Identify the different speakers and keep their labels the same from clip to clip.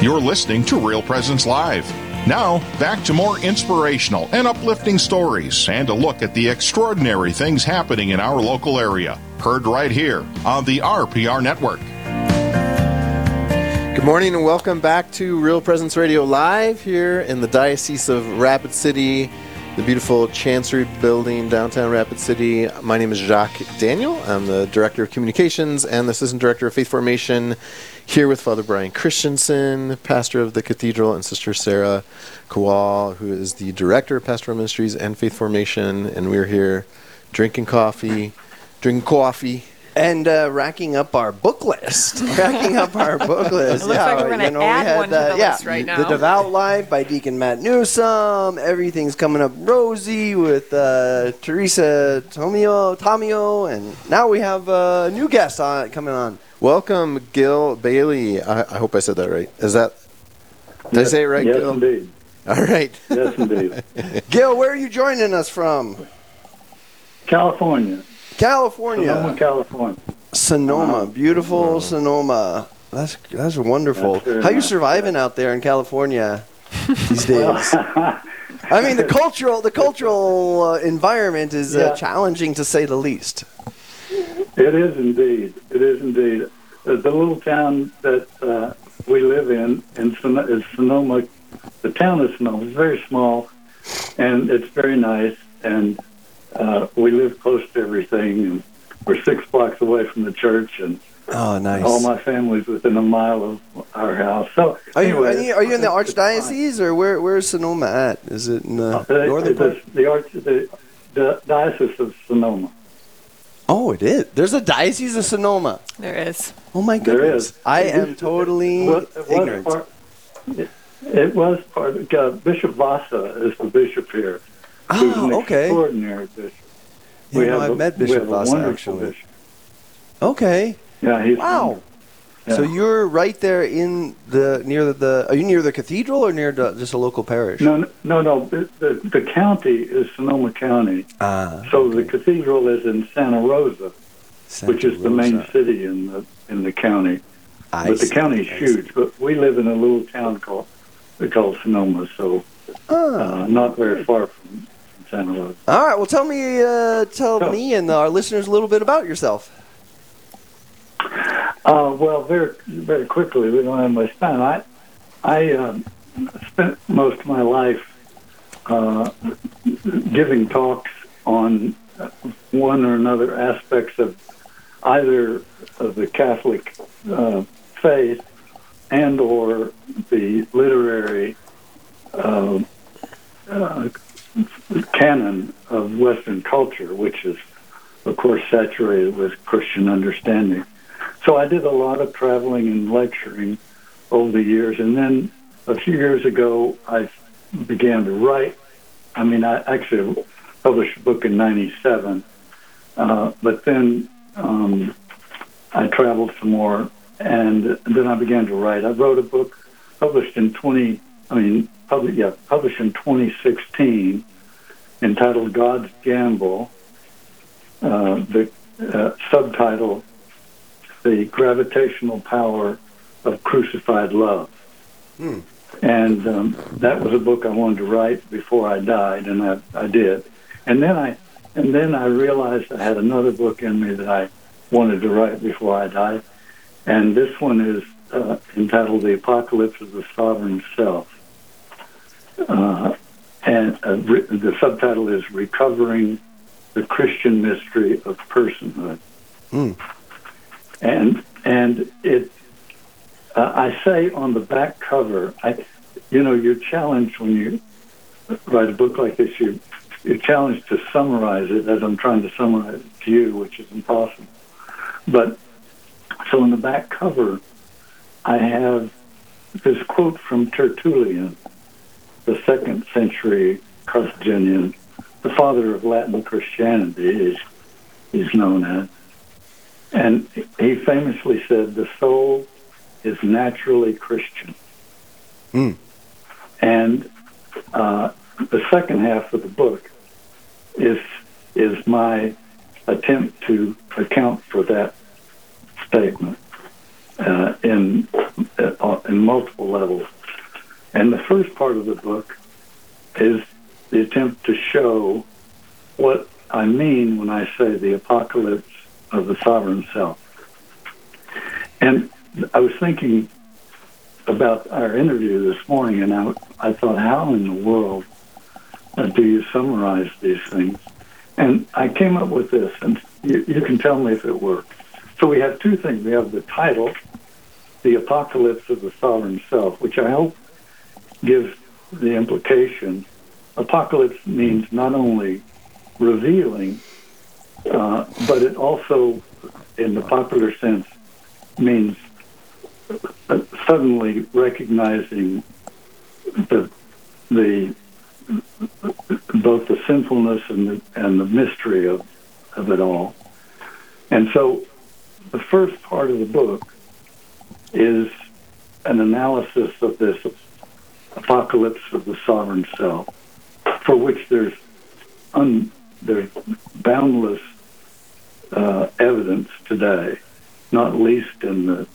Speaker 1: You're listening to Real Presence Live. Now, back to more inspirational and uplifting stories and a look at the extraordinary things happening in our local area. Heard right here on the RPR Network.
Speaker 2: Good morning and welcome back to Real Presence Radio Live here in the Diocese of Rapid City, the beautiful Chancery Building, downtown Rapid City. My name is Jacques Daniel. I'm the Director of Communications and the Assistant Director of Faith Formation here with Father Brian Christensen, pastor of the cathedral, and Sister Sarah Kowal, who is the director of pastoral ministries and faith formation. And we're here drinking coffee, drinking coffee.
Speaker 3: And uh, racking up our book list, racking up our book list.
Speaker 4: It looks like we're gonna add one to the
Speaker 3: yeah,
Speaker 4: list right now. The.
Speaker 3: Devout Life by Deacon Matt Newsome. Everything's coming up rosy with uh, Teresa Tomeo, Tomeo, and now we have a new guest on coming on.
Speaker 2: Welcome, Gil Bailie. I, I hope I said that right. Is that? Did I say it right,
Speaker 5: Yes,
Speaker 2: Gil?
Speaker 5: indeed.
Speaker 2: All right.
Speaker 5: Yes, indeed.
Speaker 3: Gil, where are you joining us from?
Speaker 5: California.
Speaker 3: California,
Speaker 5: Sonoma, California.
Speaker 3: Sonoma, beautiful Sonoma. That's that's wonderful.
Speaker 5: That's
Speaker 3: How you surviving out there in California these days? I mean, the cultural the cultural uh, environment is uh,
Speaker 5: Yeah.
Speaker 3: challenging to say the least.
Speaker 5: It is indeed. It is indeed. Uh, the little town that uh, we live in, in Son- is Sonoma. The town of Sonoma is very small, and it's very nice. And uh, we live close to everything. And we're six blocks away from the church, and
Speaker 3: Oh, nice.
Speaker 5: all my family's within a mile of our house. So,
Speaker 3: are you
Speaker 5: anyway,
Speaker 3: are you, are you in the archdiocese or where where's Sonoma at? Is it in the
Speaker 5: Uh,
Speaker 3: northern
Speaker 5: it's
Speaker 3: part?
Speaker 5: the arch, the, the diocese of Sonoma.
Speaker 3: Oh, it is. There's a diocese of Sonoma.
Speaker 4: There is.
Speaker 3: Oh my
Speaker 5: There
Speaker 3: goodness!
Speaker 5: is.
Speaker 3: I
Speaker 5: It
Speaker 3: am
Speaker 5: used to-
Speaker 3: totally
Speaker 5: Well, it was
Speaker 3: ignorant.
Speaker 5: part- it, it was part of uh, Bishop Vasa is the bishop here. who's an
Speaker 3: Oh, okay.
Speaker 5: extraordinary bishop.
Speaker 3: Yeah, no, I've
Speaker 5: a-
Speaker 3: met Bishop
Speaker 5: have
Speaker 3: Vasa actually.
Speaker 5: bishop.
Speaker 3: Okay.
Speaker 5: Yeah, he's
Speaker 3: Wow.
Speaker 5: Yeah.
Speaker 3: So you're right there in the near the, the are you near the cathedral or near the, just a local parish?
Speaker 5: No, no, no. The, the, the county is Sonoma County.
Speaker 3: Ah,
Speaker 5: So the cathedral is in Santa Rosa,
Speaker 3: Santa
Speaker 5: which is the main city in the in the county.
Speaker 3: I
Speaker 5: but the
Speaker 3: see,
Speaker 5: county is
Speaker 3: I see.
Speaker 5: huge. But we live in a little town called called Sonoma, so
Speaker 3: Ah.
Speaker 5: uh, not very far from Santa Rosa.
Speaker 3: All right. Well, tell me, uh, tell
Speaker 5: So-
Speaker 3: me and our listeners a little bit about yourself.
Speaker 5: Uh, well, very very quickly, we don't have much time. I I um, spent most of my life uh, giving talks on one or another aspects of either of the Catholic uh, faith and or the literary uh, uh, canon of Western culture, which is, of course, saturated with Christian understanding. So I did a lot of traveling and lecturing over the years, and then a few years ago I began to write. I mean, I actually published a book in '97, uh, but then um, I traveled some more, and then I began to write. I wrote a book published in 20. I mean, yeah, published in 2016, entitled "God's Gamble." Uh, the uh, subtitle the gravitational power of crucified love. And um, that was a book I wanted to write before I died, and I, I did. And then I and then I realized I had another book in me that I wanted to write before I died, and this one is uh, entitled "The Apocalypse of the Sovereign Self." Uh, and uh, re- the subtitle is "Recovering the Christian Mystery of Personhood." And and it uh, I say on the back cover, I you know you're challenged when you write a book like this. You you're challenged to summarize it as I'm trying to summarize it to you, which is impossible. But so on the back cover, I have this quote from Tertullian, the second century Carthaginian, the father of Latin Christianity, is he's known as. And he famously said, the soul is naturally Christian.
Speaker 3: Hmm.
Speaker 5: And uh, the second half of the book is is my attempt to account for that statement uh, in uh, in multiple levels. And the first part of the book is the attempt to show what I mean when I say the apocalypse of the sovereign self. And I was thinking about our interview this morning, and I, I thought, how in the world uh, do you summarize these things? And I came up with this, and you, you can tell me if it works. So we have two things. We have the title, The Apocalypse of the Sovereign Self, which I hope gives the implication. Apocalypse means not only revealing, uh, but it also, in the popular sense, means suddenly recognizing the the both the sinfulness and the and the mystery of of it all. And so the first part of the book is an analysis of this apocalypse of the sovereign self, for which there's un, there's boundless uh, evidence today, not least in the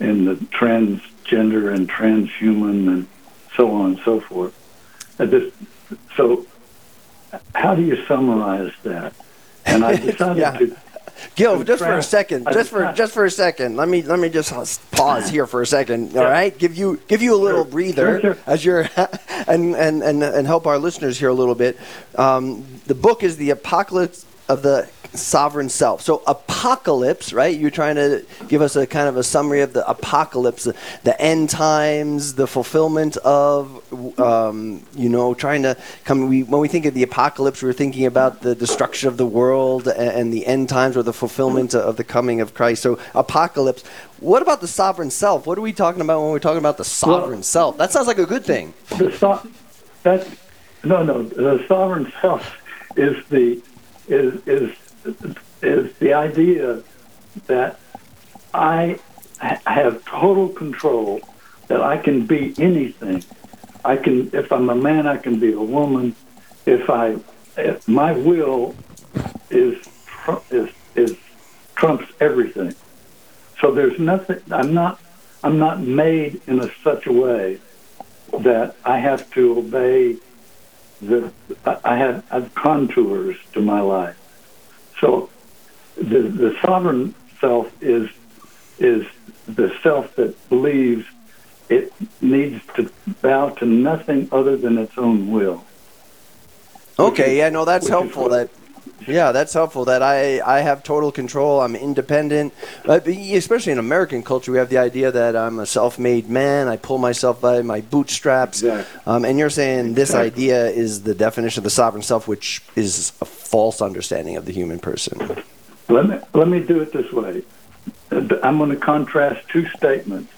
Speaker 5: in the transgender and transhuman and so on and so forth. This, so, how do you summarize that? And I decided yeah. to.
Speaker 3: Gil, just for a second, just for just for a second, let me let me just pause here for a second. All yeah. right, give you give you a little sure. breather sure, sure. as you're and, and and and help our listeners here a little bit. Um, the book is the Apocalypse of the sovereign self. So apocalypse, right? You're trying to give us a kind of a summary of the apocalypse, the, the end times, the fulfillment of, um, you know, trying to come. We, when we think of the apocalypse, we're thinking about the destruction of the world and, and the end times or the fulfillment of the coming of Christ. So apocalypse. What about the sovereign self? What are we talking about when we're talking about the sovereign well, self? That sounds like a good thing.
Speaker 5: The so- that no, no. The sovereign self is the is is is the idea that I have total control, that I can be anything. I can, if I'm a man, I can be a woman. If I, if my will is is is trumps everything. So there's nothing. I'm not. I'm not made in a, such a way that I have to obey the. I have, contours to my life. So the, the sovereign self is is the self that believes it needs to bow to nothing other than its own will.
Speaker 3: Okay, yeah, no, that's helpful. That yeah, that's helpful. That I I have total control. I'm independent. But especially in American culture, we have the idea that I'm a self-made man. I pull myself by my bootstraps. Exactly. Um, and you're saying this exactly. idea is the definition of the sovereign self, which is a false understanding of the human person.
Speaker 5: Let me let me do it this way. I'm going to contrast two statements.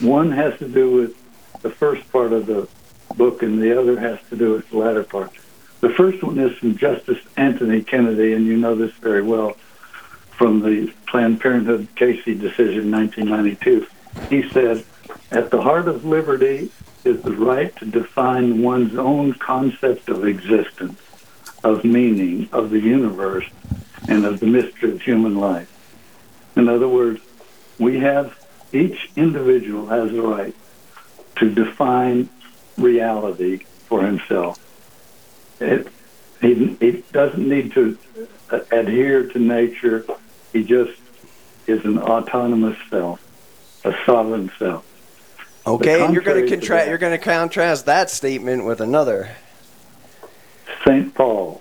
Speaker 5: One has to do with the first part of the book, and the other has to do with the latter part. The first one is from Justice Anthony Kennedy, and you know this very well from the Planned Parenthood Casey decision in 1992. He said, At the heart of liberty is the right to define one's own concept of existence, of meaning, of the universe, and of the mystery of human life. In other words, we have, each individual has a right to define reality for himself. It, he, he doesn't need to adhere to nature. He just is an autonomous self, a sovereign self.
Speaker 3: Okay, and you're going to contrast. You're going to contrast that statement with another.
Speaker 5: Saint Paul,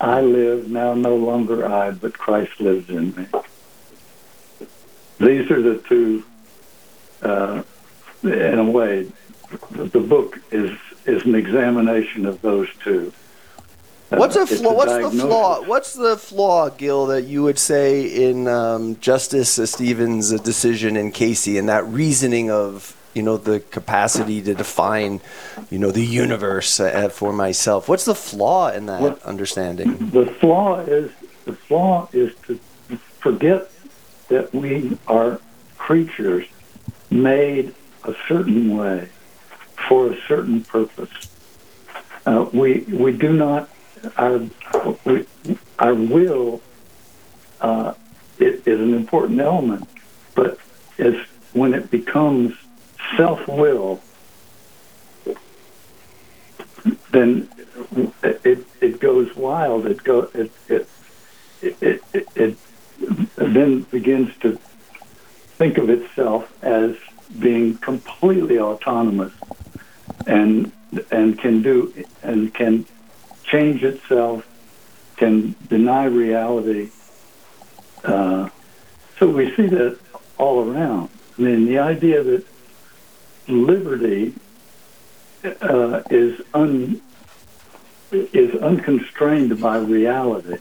Speaker 5: I live now, no longer I, but Christ lives in me. These are the two. Uh, in a way, the book is is an examination of those two.
Speaker 3: Uh, what's a flaw? What's the flaw? What's the flaw, Gil, that you would say in um, Justice Stevens' decision in Casey and that reasoning of you know the capacity to define you know the universe uh, for myself? What's the flaw in that well, understanding?
Speaker 5: The flaw is the flaw is to forget that we are creatures made a certain way for a certain purpose. Uh, we we do not our we, our will uh, is, is an important element, but as when it becomes self will, then it it goes wild. It go it it, it, it, it then begins to think of itself as being completely autonomous and and can do and can change itself, can deny reality. Uh, so we see that all around. I mean, the idea that liberty uh, is un is unconstrained by reality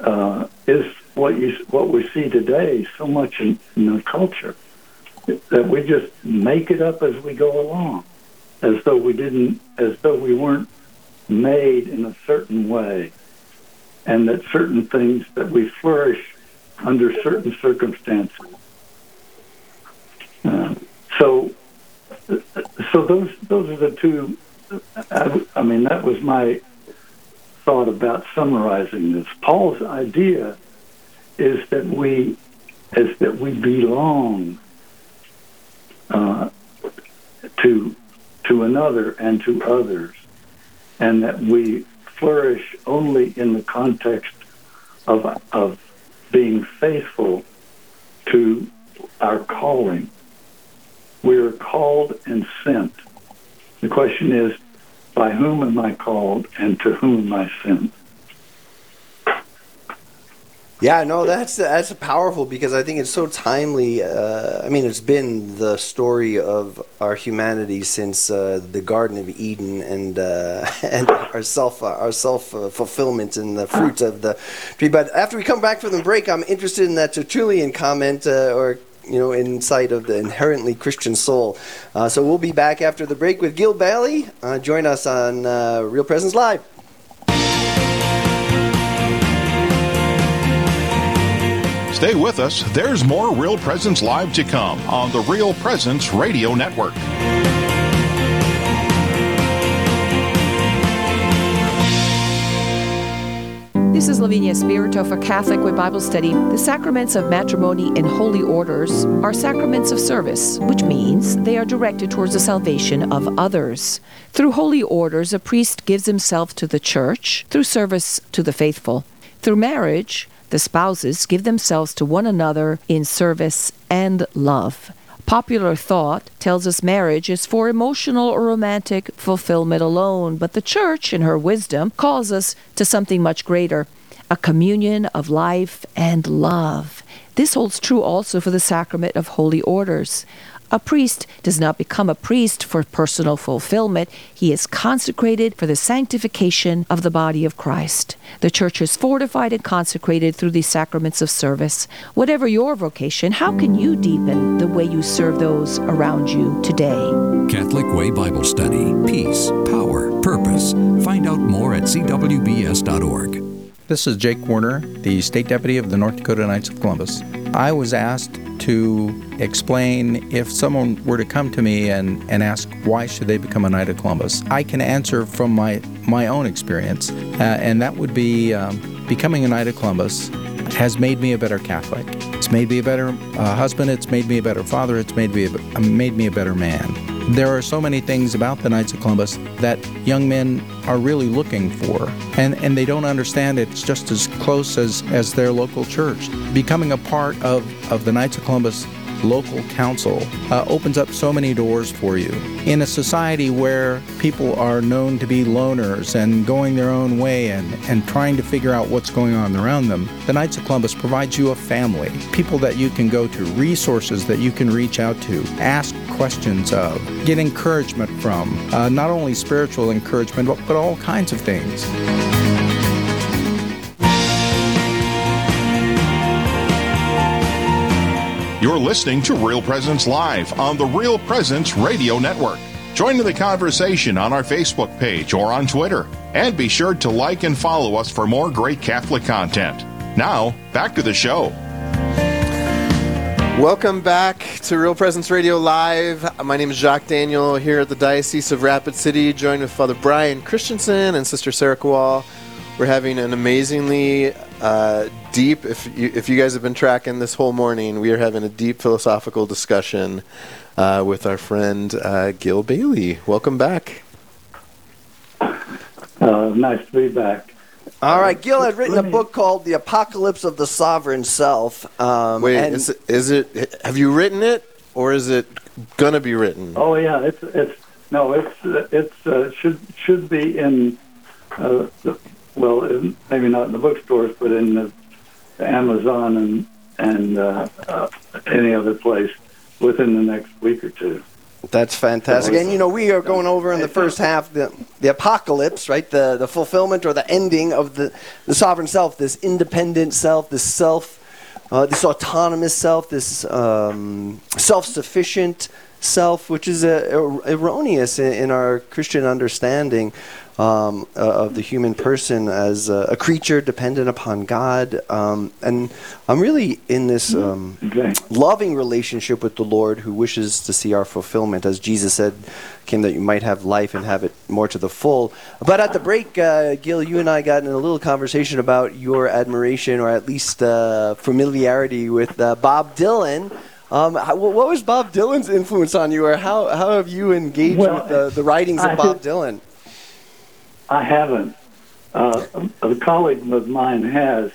Speaker 5: uh, is what you what we see today so much in, in the culture that we just make it up as we go along, as though we didn't, as though we weren't made in a certain way, and that certain things that we flourish under certain circumstances. Uh, so, so those those are the two. I, I mean, that was my thought about summarizing this. Paul's idea is that we, is that we belong uh, to to another and to others, and that we flourish only in the context of of being faithful to our calling. We are called and sent. The question is, by whom am I called and to whom am I sent?
Speaker 3: Yeah, no, that's that's powerful because I think it's so timely. Uh, I mean, it's been the story of our humanity since uh, the Garden of Eden and uh, and our self our self fulfillment and the fruit of the tree. But after we come back from the break, I'm interested in that Tertullian comment uh, or you know, insight of the inherently Christian soul. Uh, so we'll be back after the break with Gil Bailie. Uh, join us on uh, Real Presence Live.
Speaker 1: Stay with us. There's more Real Presence Live to come on the Real Presence Radio Network.
Speaker 4: This is Lavinia Spirito for Catholic Way Bible Study. The sacraments of matrimony and holy orders are sacraments of service, which means they are directed towards the salvation of others. Through holy orders, a priest gives himself to the church through service to the faithful. Through marriage, the spouses give themselves to one another in service and love. Popular thought tells us marriage is for emotional or romantic fulfillment alone, but the Church, in her wisdom, calls us to something much greater a communion of life and love. This holds true also for the sacrament of holy orders. A priest does not become a priest for personal fulfillment. He is consecrated for the sanctification of the body of Christ. The church is fortified and consecrated through these sacraments of service. Whatever your vocation, how can you deepen the way you serve those around you today?
Speaker 6: Catholic Way Bible Study. Peace, power, purpose. Find out more at cwbs.org.
Speaker 7: This is Jake Warner, the State Deputy of the North Dakota Knights of Columbus. I was asked to explain if someone were to come to me and, and ask why should they become a Knight of Columbus. I can answer from my, my own experience, uh, and that would be um, becoming a Knight of Columbus has made me a better Catholic. It's made me a better uh, husband. It's made me a better father. It's made me a, made me a better man. There are so many things about the Knights of Columbus that young men are really looking for, and, and they don't understand it's just as close as, as their local church. Becoming a part of, of the Knights of Columbus local council uh, opens up so many doors for you. In a society where people are known to be loners and going their own way and, and trying to figure out what's going on around them, the Knights of Columbus provides you a family, people that you can go to, resources that you can reach out to, ask questions of, get encouragement from, uh, not only spiritual encouragement, but, but all kinds of things.
Speaker 1: You're listening to Real Presence Live on the Real Presence Radio Network. Join in the conversation on our Facebook page or on Twitter. And be sure to like and follow us for more great Catholic content. Now, back to the show.
Speaker 2: Welcome back to Real Presence Radio Live. My name is Jacques Daniel here at the Diocese of Rapid City, joined with Father Brian Christensen and Sister Sarah Kowal. We're having an amazingly uh, deep. If you, if you guys have been tracking this whole morning, we are having a deep philosophical discussion uh, with our friend uh, Gil Bailie. Welcome back.
Speaker 5: Uh, nice to be back.
Speaker 3: All right, Gil had written a book called "The Apocalypse of the Sovereign Self." Um,
Speaker 2: Wait,
Speaker 3: and-
Speaker 2: is, it, is it? Have you written it, or is it gonna be written?
Speaker 5: Oh yeah, it's it's no, it's it's uh, should should be in uh, the, well, in, maybe not in the bookstores, but in the Amazon and and uh, uh, any other place within the next week or two.
Speaker 3: That's fantastic. And you know, we are going over in the first half the the apocalypse, right? The the fulfillment or the ending of the the sovereign self, this independent self, this self, uh, this autonomous self, this um, self-sufficient self, which is uh, er- erroneous in, in our Christian understanding um, uh, of the human person as a, a creature dependent upon God. Um, and I'm really in this um,
Speaker 5: Okay.
Speaker 3: loving relationship with the Lord who wishes to see our fulfillment. As Jesus said, came that you might have life and have it more to the full. But at the break, uh, Gil, you and I got in a little conversation about your admiration or at least uh, familiarity with uh, Bob Dylan. Um, how, what was Bob Dylan's influence on you, or how, how have you engaged
Speaker 5: Well,
Speaker 3: with the, the writings of
Speaker 5: I
Speaker 3: Bob
Speaker 5: did-
Speaker 3: Dylan?
Speaker 5: I haven't. Uh, a colleague of mine has,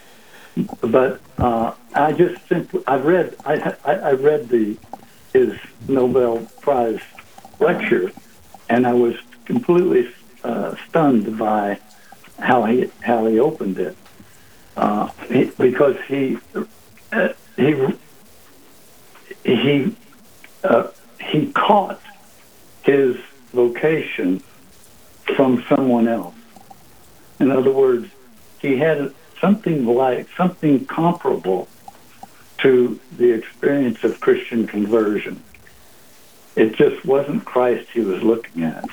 Speaker 5: but uh, I just simply I read I, I I read the his Nobel Prize lecture, and I was completely uh, stunned by how he how he opened it, uh, he, because he uh, he he uh, he caught his vocation from someone else. In other words, he had something like something comparable to the experience of Christian conversion. It just wasn't Christ he was looking at.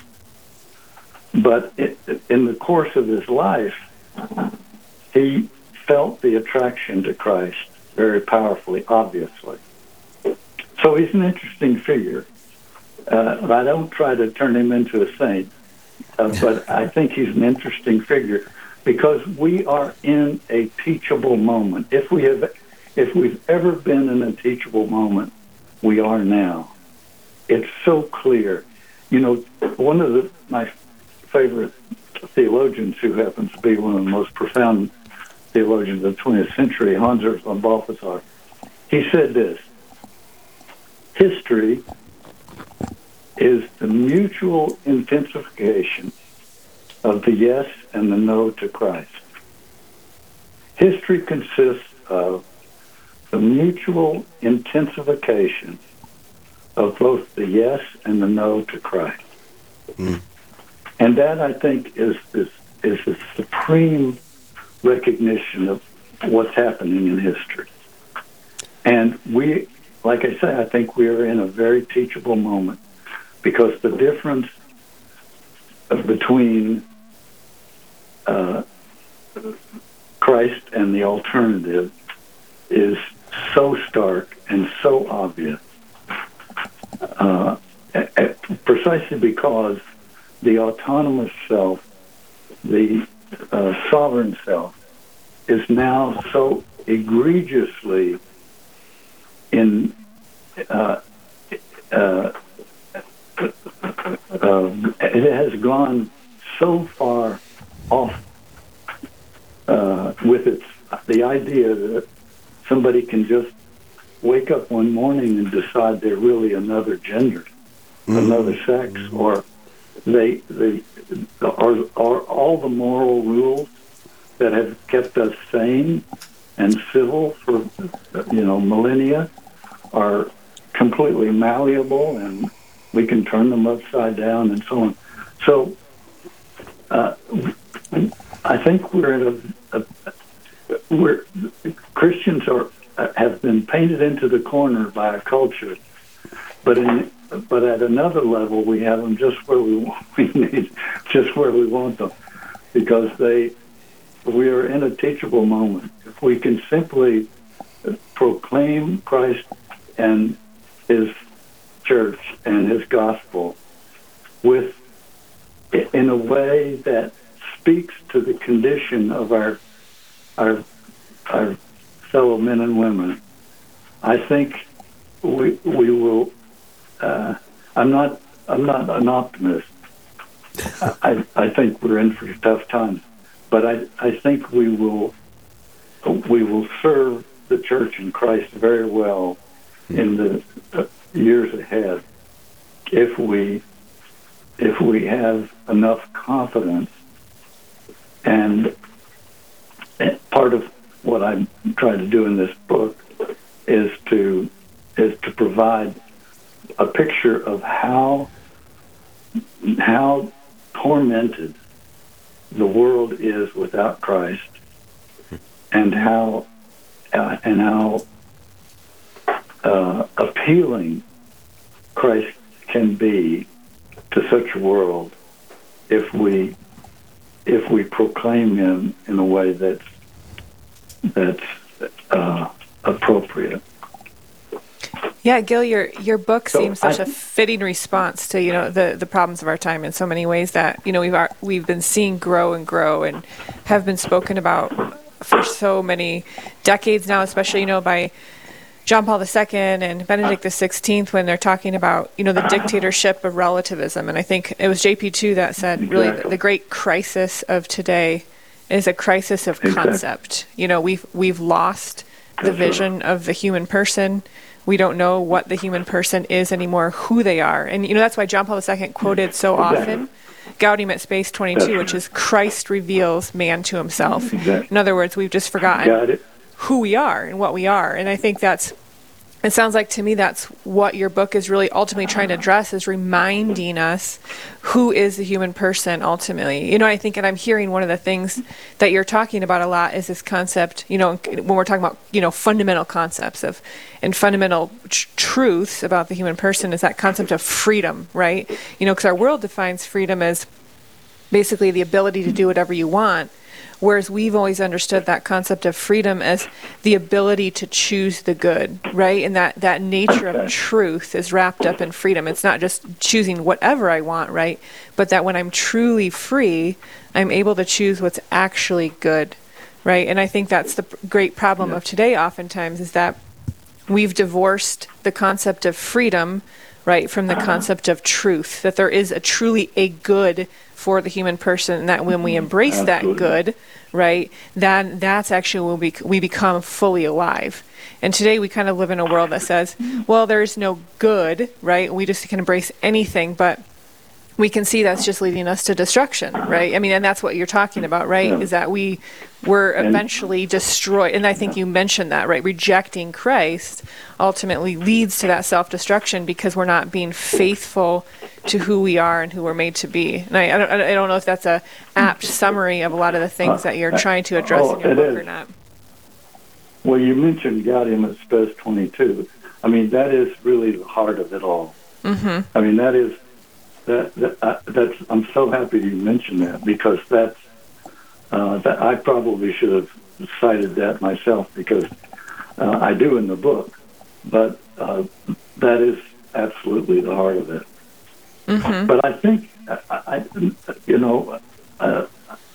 Speaker 5: But it, in the course of his life, he felt the attraction to Christ very powerfully, obviously. So he's an interesting figure. Uh, I don't try to turn him into a saint, uh, but I think he's an interesting figure because we are in a teachable moment. If we have, if we've ever been in a teachable moment, we are now. It's so clear. You know, one of the, my favorite theologians, who happens to be one of the most profound theologians of the 20th century, Hans Urs von Balthasar, he said this: History is the mutual intensification of the yes and the no to Christ. History consists of the mutual intensification of both the yes and the no to Christ. Hmm. And that, I think, is, is, is the supreme recognition of what's happening in history. And we, like I say, I think we are in a very teachable moment because the difference between uh, Christ and the alternative is so stark and so obvious, uh, precisely because the autonomous self, the uh, sovereign self, is now so egregiously in uh, it has gone so far off uh, with its the idea that somebody can just wake up one morning and decide they're really another gender, another sex, or they they are, are all the moral rules that have kept us sane and civil for you know millennia are completely malleable and we can turn them upside down and so on. So uh, I think we're at a, a we're Christians are have been painted into the corner by a culture, but in but at another level we have them just where we we need just where we want them because they we are in a teachable moment. If we can simply proclaim Christ and His church and His gospel with in a way that speaks to the condition of our our our fellow men and women, I think we we will. Uh, I'm not I'm not an optimist. I I think we're in for tough times, but I I think we will we will serve the church in Christ very well in the uh, years ahead if we if we have enough confidence and part of what I'm trying to do in this book is to is to provide a picture of how how tormented the world is without Christ, and how uh, and how uh, appealing Christ can be to such a world if we if we proclaim Him in a way that's that's uh, appropriate.
Speaker 8: Yeah, Gil, your your book
Speaker 5: So
Speaker 8: seems such
Speaker 5: I-
Speaker 8: a fitting response to you know the the problems of our time in so many ways that you know we've ar- we've been seeing grow and grow and have been spoken about for so many decades now, especially you know by John Paul II and uh, Benedict XVI when they're talking about you know the uh-huh. dictatorship of relativism, and I think it was JP two that said really the, great crisis of today is a crisis of
Speaker 5: Exactly.
Speaker 8: concept. You know we've we've lost the vision of the human person. We don't know what the human person is anymore, who they are, and you know that's why John Paul II quoted so
Speaker 5: Exactly.
Speaker 8: often. Gaudium et Spes 22, which is Christ reveals man to himself.
Speaker 5: Exactly.
Speaker 8: In other words, we've just forgotten
Speaker 5: Got it.
Speaker 8: Who we are and what we are. And I think that's, it sounds like to me that's what your book is really ultimately trying to address is reminding us who is the human person ultimately. You know, I think, and I'm hearing one of the things that you're talking about a lot is this concept, you know, when we're talking about, you know, fundamental concepts of, and fundamental tr- truths about the human person is that concept of freedom, right? You know, because our world defines freedom as basically the ability to do whatever you want. Whereas we've always understood that concept of freedom as the ability to choose the good, right? And that, that nature
Speaker 5: Okay.
Speaker 8: of truth is wrapped up in freedom. It's not just choosing whatever I want, right? But that when I'm truly free, I'm able to choose what's actually good, right? And I think that's the great problem of today, oftentimes, is that we've divorced the concept of freedom right from the concept of truth that there is a truly a good for the human person and that when we embrace that
Speaker 5: Absolutely.
Speaker 8: good right then that's actually when we, we become fully alive and today we kind of live in a world that says well there's no good right we just can embrace anything but we can see that's just leading us to destruction, right? I mean, and that's what you're talking about, right? Is that we were eventually destroyed, and I think you mentioned that, right? Rejecting Christ ultimately leads to that self-destruction because we're not being faithful to who we are and who we're made to be. And I, I don't, I don't know if that's a apt summary of a lot of the things that you're trying to address
Speaker 5: Oh,
Speaker 8: in your book or not.
Speaker 5: Well, you mentioned Gaudium et Spes 22. I mean, that is really the heart of it all. Mm-hmm. I mean, that is that, that uh, that's. I'm so happy you mentioned that because that's uh, that I probably should have cited that myself because uh, I do in the book, but uh, that is absolutely the heart of it. But I think I, I you know, uh,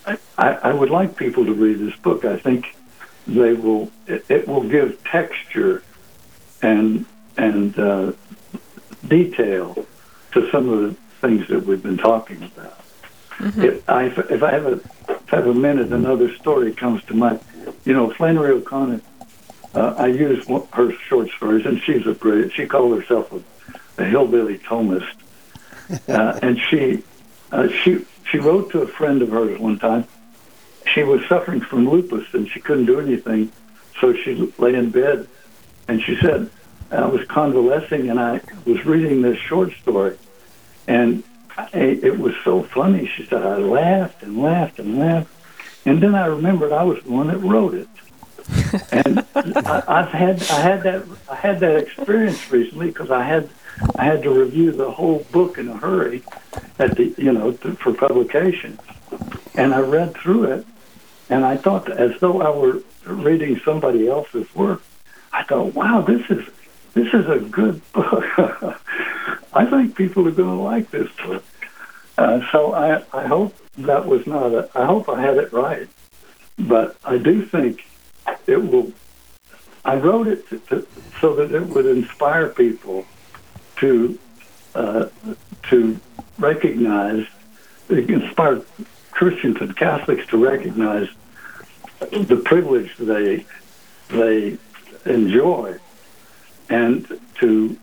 Speaker 5: I, I would like people to read this book. I think they will. It, it will give texture and and uh, detail to some of the things that we've been talking about. If, I, if I have a if I have a minute, another story comes to mind. You know, Flannery O'Connor. Uh, I use one, her short stories, and she's a brilliant. She called herself a, a hillbilly Thomist, uh, and she uh, she she wrote to a friend of hers one time. She was suffering from lupus, and she couldn't do anything, so she lay in bed, and she said, "I was convalescing, and I was reading this short story, and I, it was so funny." She said, "I laughed and laughed and laughed, and then I remembered I was the one that wrote it." and I, I've had I had that I had that experience recently because I had I had to review the whole book in a hurry at the you know to, for publication, and I read through it, and I thought as though I were reading somebody else's work. I thought, wow, this is this is a good book. I think people are going to like this book. Uh, so I I hope that was not a I hope I had it right, but I do think it will. I wrote it to, to, so that it would inspire people to uh, to recognize, inspire Christians and Catholics to recognize the privilege they they enjoy, and to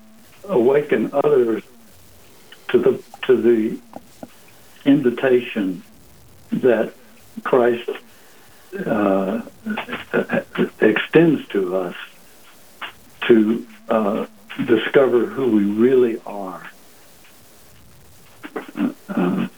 Speaker 5: awaken others to the to the invitation that Christ uh, extends to us to uh, discover who we really are. Uh,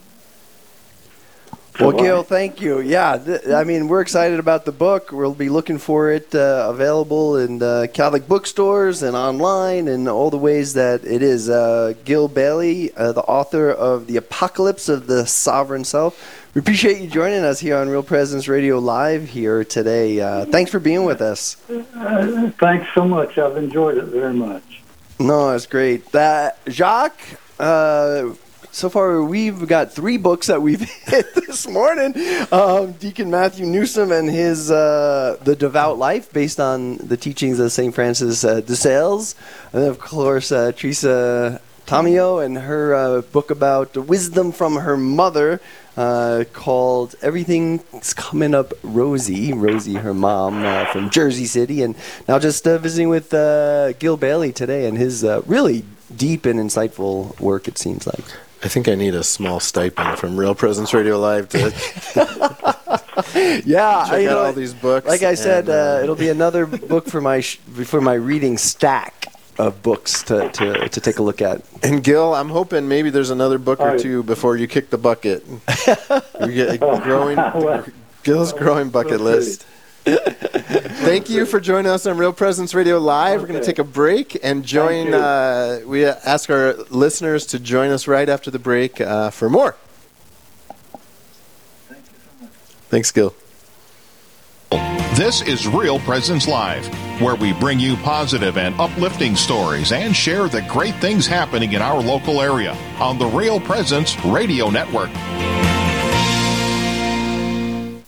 Speaker 3: well, Gil, thank you. Yeah, th- I mean, we're excited about the book. We'll be looking for it uh, available in uh, Catholic bookstores and online and all the ways that it is. Uh, Gil Bailie, uh, the author of The Apocalypse of the Sovereign Self. We appreciate you joining us here on Real Presence Radio Live here today. Uh, thanks for being with us.
Speaker 5: Uh, thanks so much. I've enjoyed it very much.
Speaker 3: No, that's great. That Jacques so far we've got three books that we've hit this morning. Um, Deacon Matthew Newsome and his uh, The Devout Life, based on the teachings of St. Francis uh, de Sales. And then, of course, uh, Teresa Tomeo and her uh, book about wisdom from her mother. Uh, called Everything's Coming Up Rosie, Rosie, her mom uh, from Jersey City, and now just visiting with Gil Bailie today and his really deep and insightful work, it seems like.
Speaker 2: I think I need a small stipend from Real Presence Radio Live to
Speaker 3: yeah,
Speaker 2: check
Speaker 3: I,
Speaker 2: out
Speaker 3: know,
Speaker 2: all these books.
Speaker 3: Like I said,
Speaker 2: and,
Speaker 3: uh, it'll be another book for my sh- for my reading stack of books to, to, to take a look at.
Speaker 2: And Gil, I'm hoping maybe there's another book or two before you kick the bucket. we get a growing Gil's growing bucket list. Thank you for joining us on Real Presence Radio Live. We're going to take a break and join. Uh, we ask our listeners to join us right after the break uh, for more. Thanks, Gil.
Speaker 1: This is Real Presence Live, where we bring you positive and uplifting stories and share the great things happening in our local area on the Real Presence Radio Network.